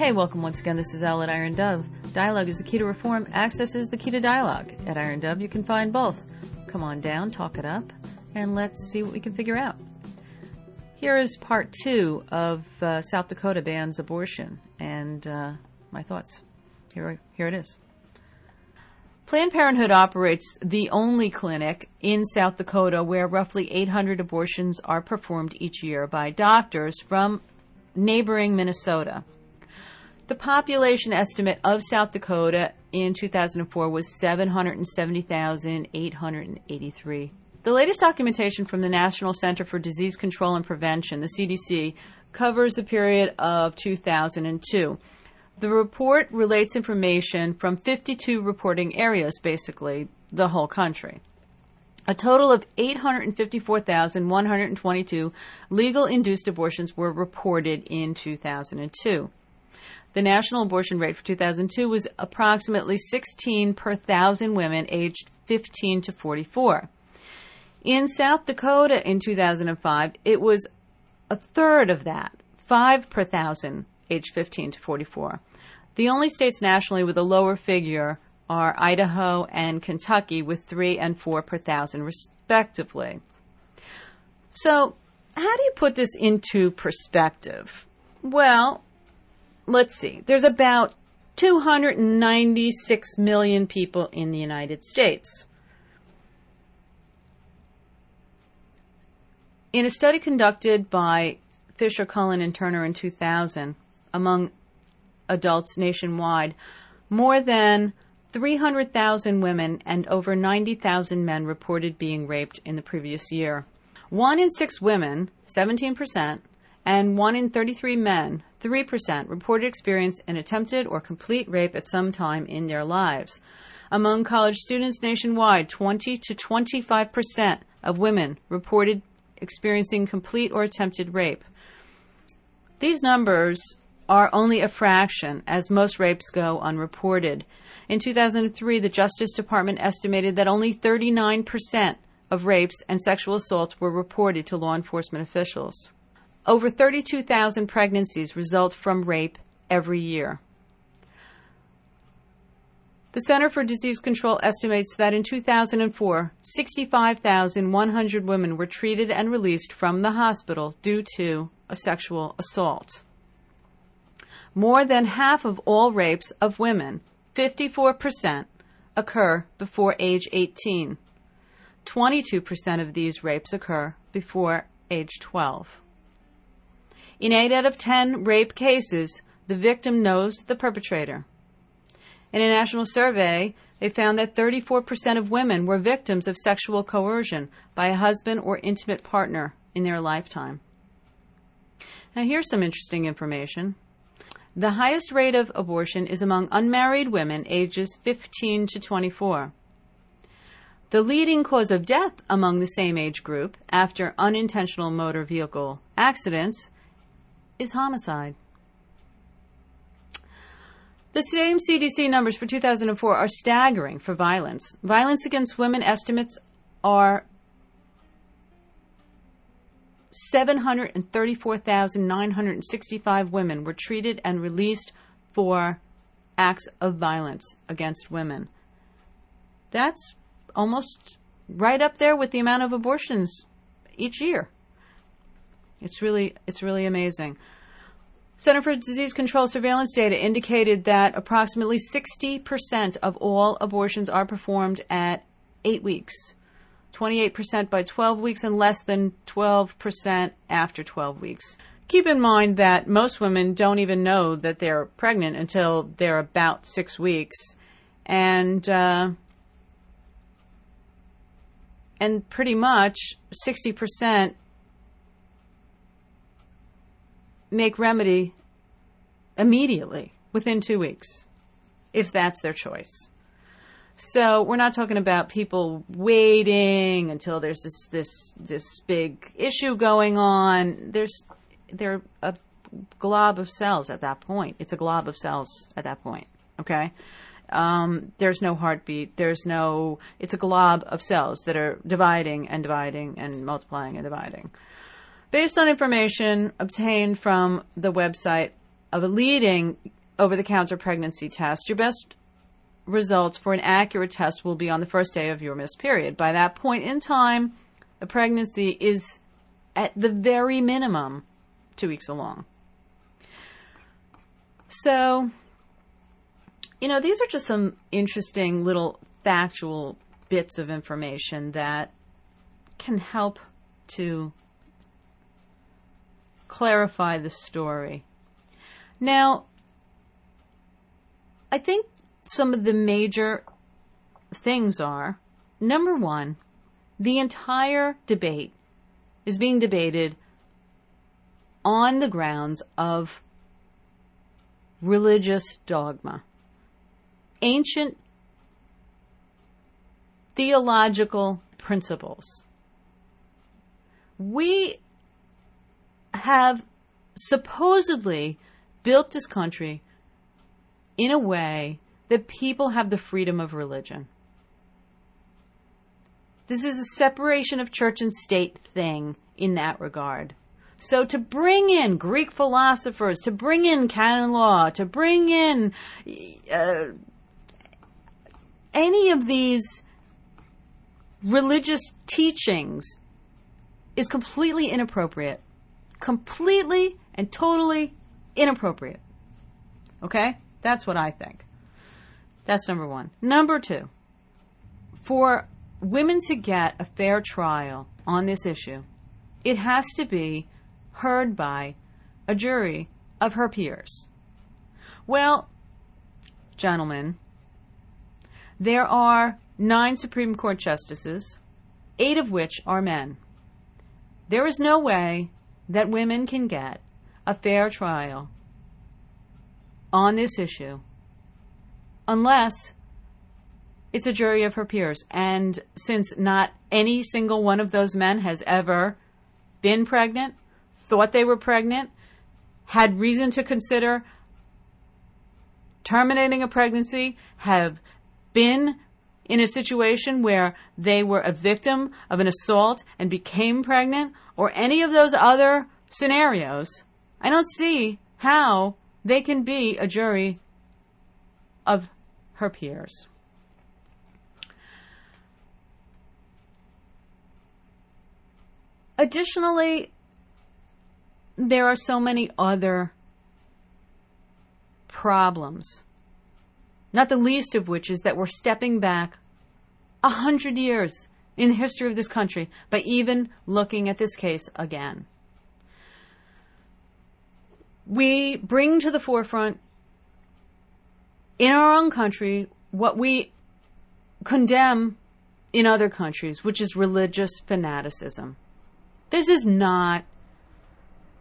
Hey, welcome once again. This is Al at Iron Dove. Dialogue is the key to reform. Access is the key to dialogue. At Iron Dove, you can find both. Come on down, talk it up, and let's see what we can figure out. Here is part two of uh, South Dakota bans abortion, and uh, my thoughts. Here, here it is. Planned Parenthood operates the only clinic in South Dakota where roughly 800 abortions are performed each year by doctors from neighboring Minnesota. The population estimate of South Dakota in 2004 was 770,883. The latest documentation from the National Center for Disease Control and Prevention, the CDC, covers the period of 2002. The report relates information from 52 reporting areas, basically the whole country. A total of 854,122 legal induced abortions were reported in 2002. The national abortion rate for 2002 was approximately 16 per thousand women aged 15 to 44. In South Dakota in 2005, it was a third of that, 5 per thousand aged 15 to 44. The only states nationally with a lower figure are Idaho and Kentucky, with three and four per thousand, respectively. So, how do you put this into perspective? Well, let's see. There's about 296 million people in the United States. In a study conducted by Fisher, Cullen, and Turner in 2000, among adults nationwide, more than 300,000 women and over 90,000 men reported being raped in the previous year. One in six women, 17%, and one in 33 men, 3%, reported experience an attempted or complete rape at some time in their lives. Among college students nationwide, 20 to 25% of women reported experiencing complete or attempted rape. These numbers are only a fraction, as most rapes go unreported. In 2003, the Justice Department estimated that only 39% of rapes and sexual assaults were reported to law enforcement officials. Over 32,000 pregnancies result from rape every year. The Center for Disease Control estimates that in 2004, 65,100 women were treated and released from the hospital due to a sexual assault. More than half of all rapes of women, 54%, occur before age 18. 22% of these rapes occur before age 12. In 8 out of 10 rape cases, the victim knows the perpetrator. In a national survey, they found that 34% of women were victims of sexual coercion by a husband or intimate partner in their lifetime. Now, here's some interesting information. The highest rate of abortion is among unmarried women ages 15 to 24. The leading cause of death among the same age group after unintentional motor vehicle accidents is homicide. The same CDC numbers for 2004 are staggering for violence. Violence against women estimates are 734,965 women were treated and released for acts of violence against women. That's almost right up there with the amount of abortions each year. It's really it's really amazing. Center for Disease Control surveillance data indicated that approximately 60% of all abortions are performed at 8 weeks. 28% by 12 weeks, and less than 12% after 12 weeks. Keep in mind that most women don't even know that they're pregnant until they're about six weeks, and uh, and pretty much 60% make remedy immediately within two weeks, if that's their choice. So we're not talking about people waiting until there's this this this big issue going on. There's they're a glob of cells at that point. It's a glob of cells at that point. Okay. Um, there's no heartbeat. There's no. It's a glob of cells that are dividing and dividing and multiplying and dividing. Based on information obtained from the website of a leading over the counter pregnancy test, your best results for an accurate test will be on the first day of your missed period. By that point in time, the pregnancy is at the very minimum two weeks along. So, you know, these are just some interesting little factual bits of information that can help to clarify the story. Now, I think some of the major things are number one, the entire debate is being debated on the grounds of religious dogma, ancient theological principles. We have supposedly built this country in a way that people have the freedom of religion. This is a separation of church and state thing in that regard. So to bring in Greek philosophers, to bring in canon law, to bring in uh, any of these religious teachings is completely inappropriate. Completely and totally inappropriate. Okay? That's what I think. That's number one. Number two, for women to get a fair trial on this issue, it has to be heard by a jury of her peers. Well, gentlemen, there are nine Supreme Court justices, eight of which are men. There is no way that women can get a fair trial on this issue unless it's a jury of her peers. And since not any single one of those men has ever been pregnant, thought they were pregnant, had reason to consider terminating a pregnancy, have been in a situation where they were a victim of an assault and became pregnant, or any of those other scenarios, I don't see how they can be a jury of her peers. Additionally, there are so many other problems, not the least of which is that we're stepping back a hundred years in the history of this country by even looking at this case again we bring to the forefront in our own country what we condemn in other countries, which is religious fanaticism. This is not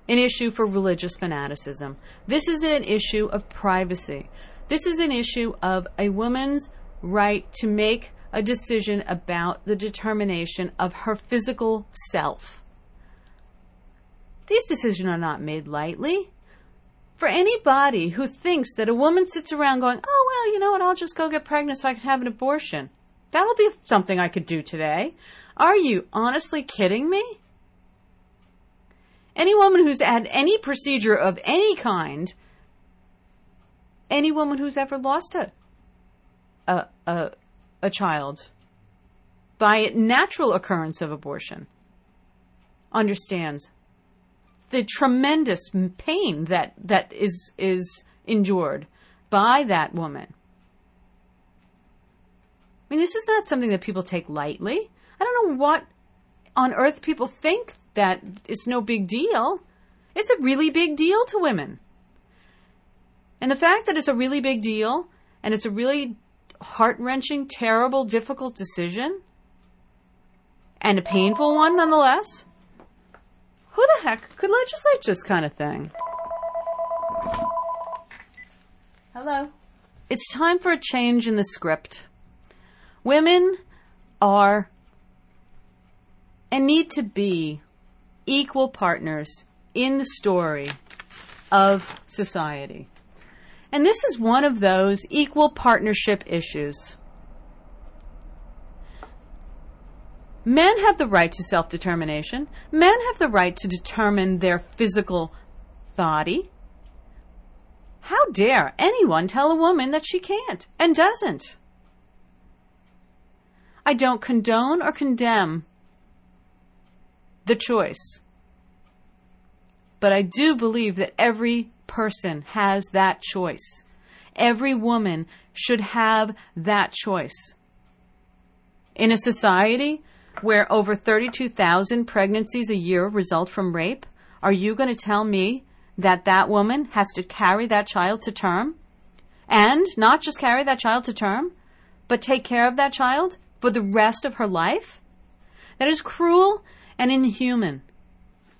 an issue for religious fanaticism. This is an issue of privacy. This is an issue of a woman's right to make a decision about the determination of her physical self. These decisions are not made lightly for anybody who thinks that a woman sits around going, oh, well, you know what, I'll just go get pregnant so I can have an abortion. That'll be something I could do today. Are you honestly kidding me? Any woman who's had any procedure of any kind, any woman who's ever lost a, a, a, a child by natural occurrence of abortion understands the tremendous pain that that is is endured by that woman. I mean, this is not something that people take lightly. I don't know what on earth people think that it's no big deal. It's a really big deal to women. And the fact that it's a really big deal and it's a really heart wrenching, terrible, difficult decision and a painful one nonetheless who the heck could legislate this kind of thing? Hello. It's time for a change in the script. Women are and need to be equal partners in the story of society. And this is one of those equal partnership issues. Men have the right to self determination. Men have the right to determine their physical body. How dare anyone tell a woman that she can't and doesn't? I don't condone or condemn the choice. But I do believe that every person has that choice. Every woman should have that choice. In a society where over 32,000 pregnancies a year result from rape, are you going to tell me that that woman has to carry that child to term? And not just carry that child to term, but take care of that child for the rest of her life? That is cruel and inhuman.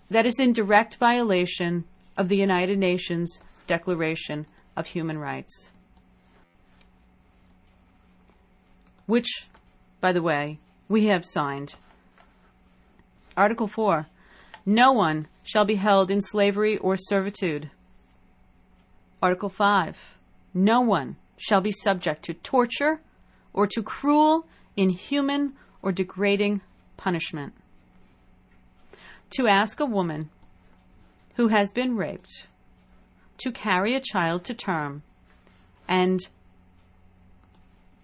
That is in direct violation of the United Nations Declaration of Human Rights. Which, by the way, we have signed. Article 4 No one shall be held in slavery or servitude. Article 5 No one shall be subject to torture or to cruel, inhuman, or degrading punishment. To ask a woman who has been raped to carry a child to term and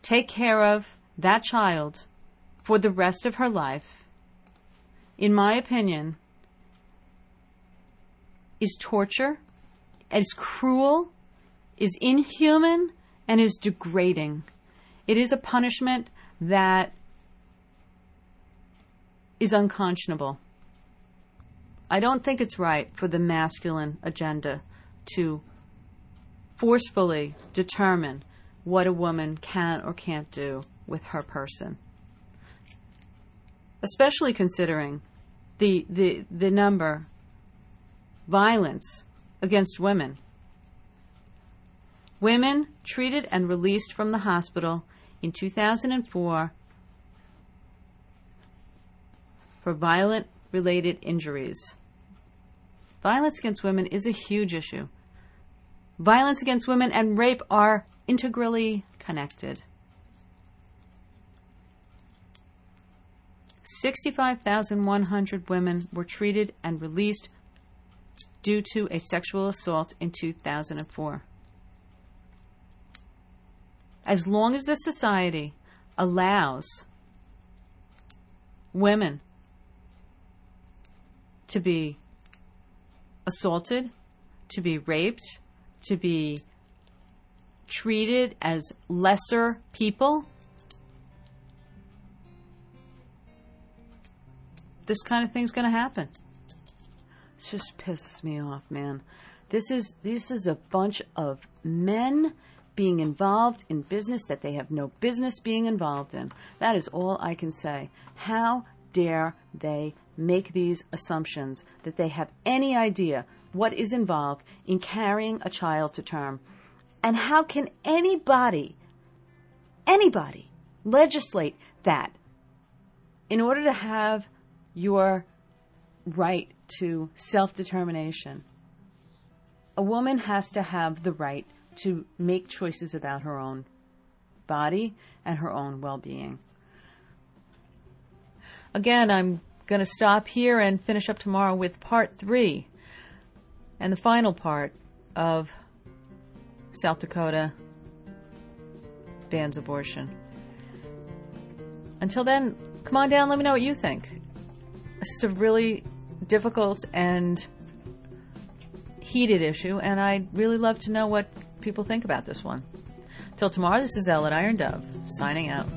take care of that child for the rest of her life, in my opinion, is torture, is cruel, is inhuman, and is degrading. It is a punishment that is unconscionable. I don't think it's right for the masculine agenda to forcefully determine what a woman can or can't do with her person. Especially considering the, the, the number violence against women. Women treated and released from the hospital in 2004 for violent related injuries. Violence against women is a huge issue. Violence against women and rape are integrally connected. 65,100 women were treated and released due to a sexual assault in 2004. As long as the society allows women to be assaulted, to be raped, to be treated as lesser people, this kind of thing's going to happen. It just pisses me off, man. This is this is a bunch of men being involved in business that they have no business being involved in. That is all I can say. How dare they make these assumptions that they have any idea what is involved in carrying a child to term? And how can anybody, anybody, legislate that in order to have your right to self determination. A woman has to have the right to make choices about her own body and her own well being. Again, I'm going to stop here and finish up tomorrow with part three and the final part of South Dakota bans abortion. Until then, come on down, let me know what you think. It's a really difficult and heated issue, and I'd really love to know what people think about this one. Till tomorrow, this is Ellen Iron Dove, signing out.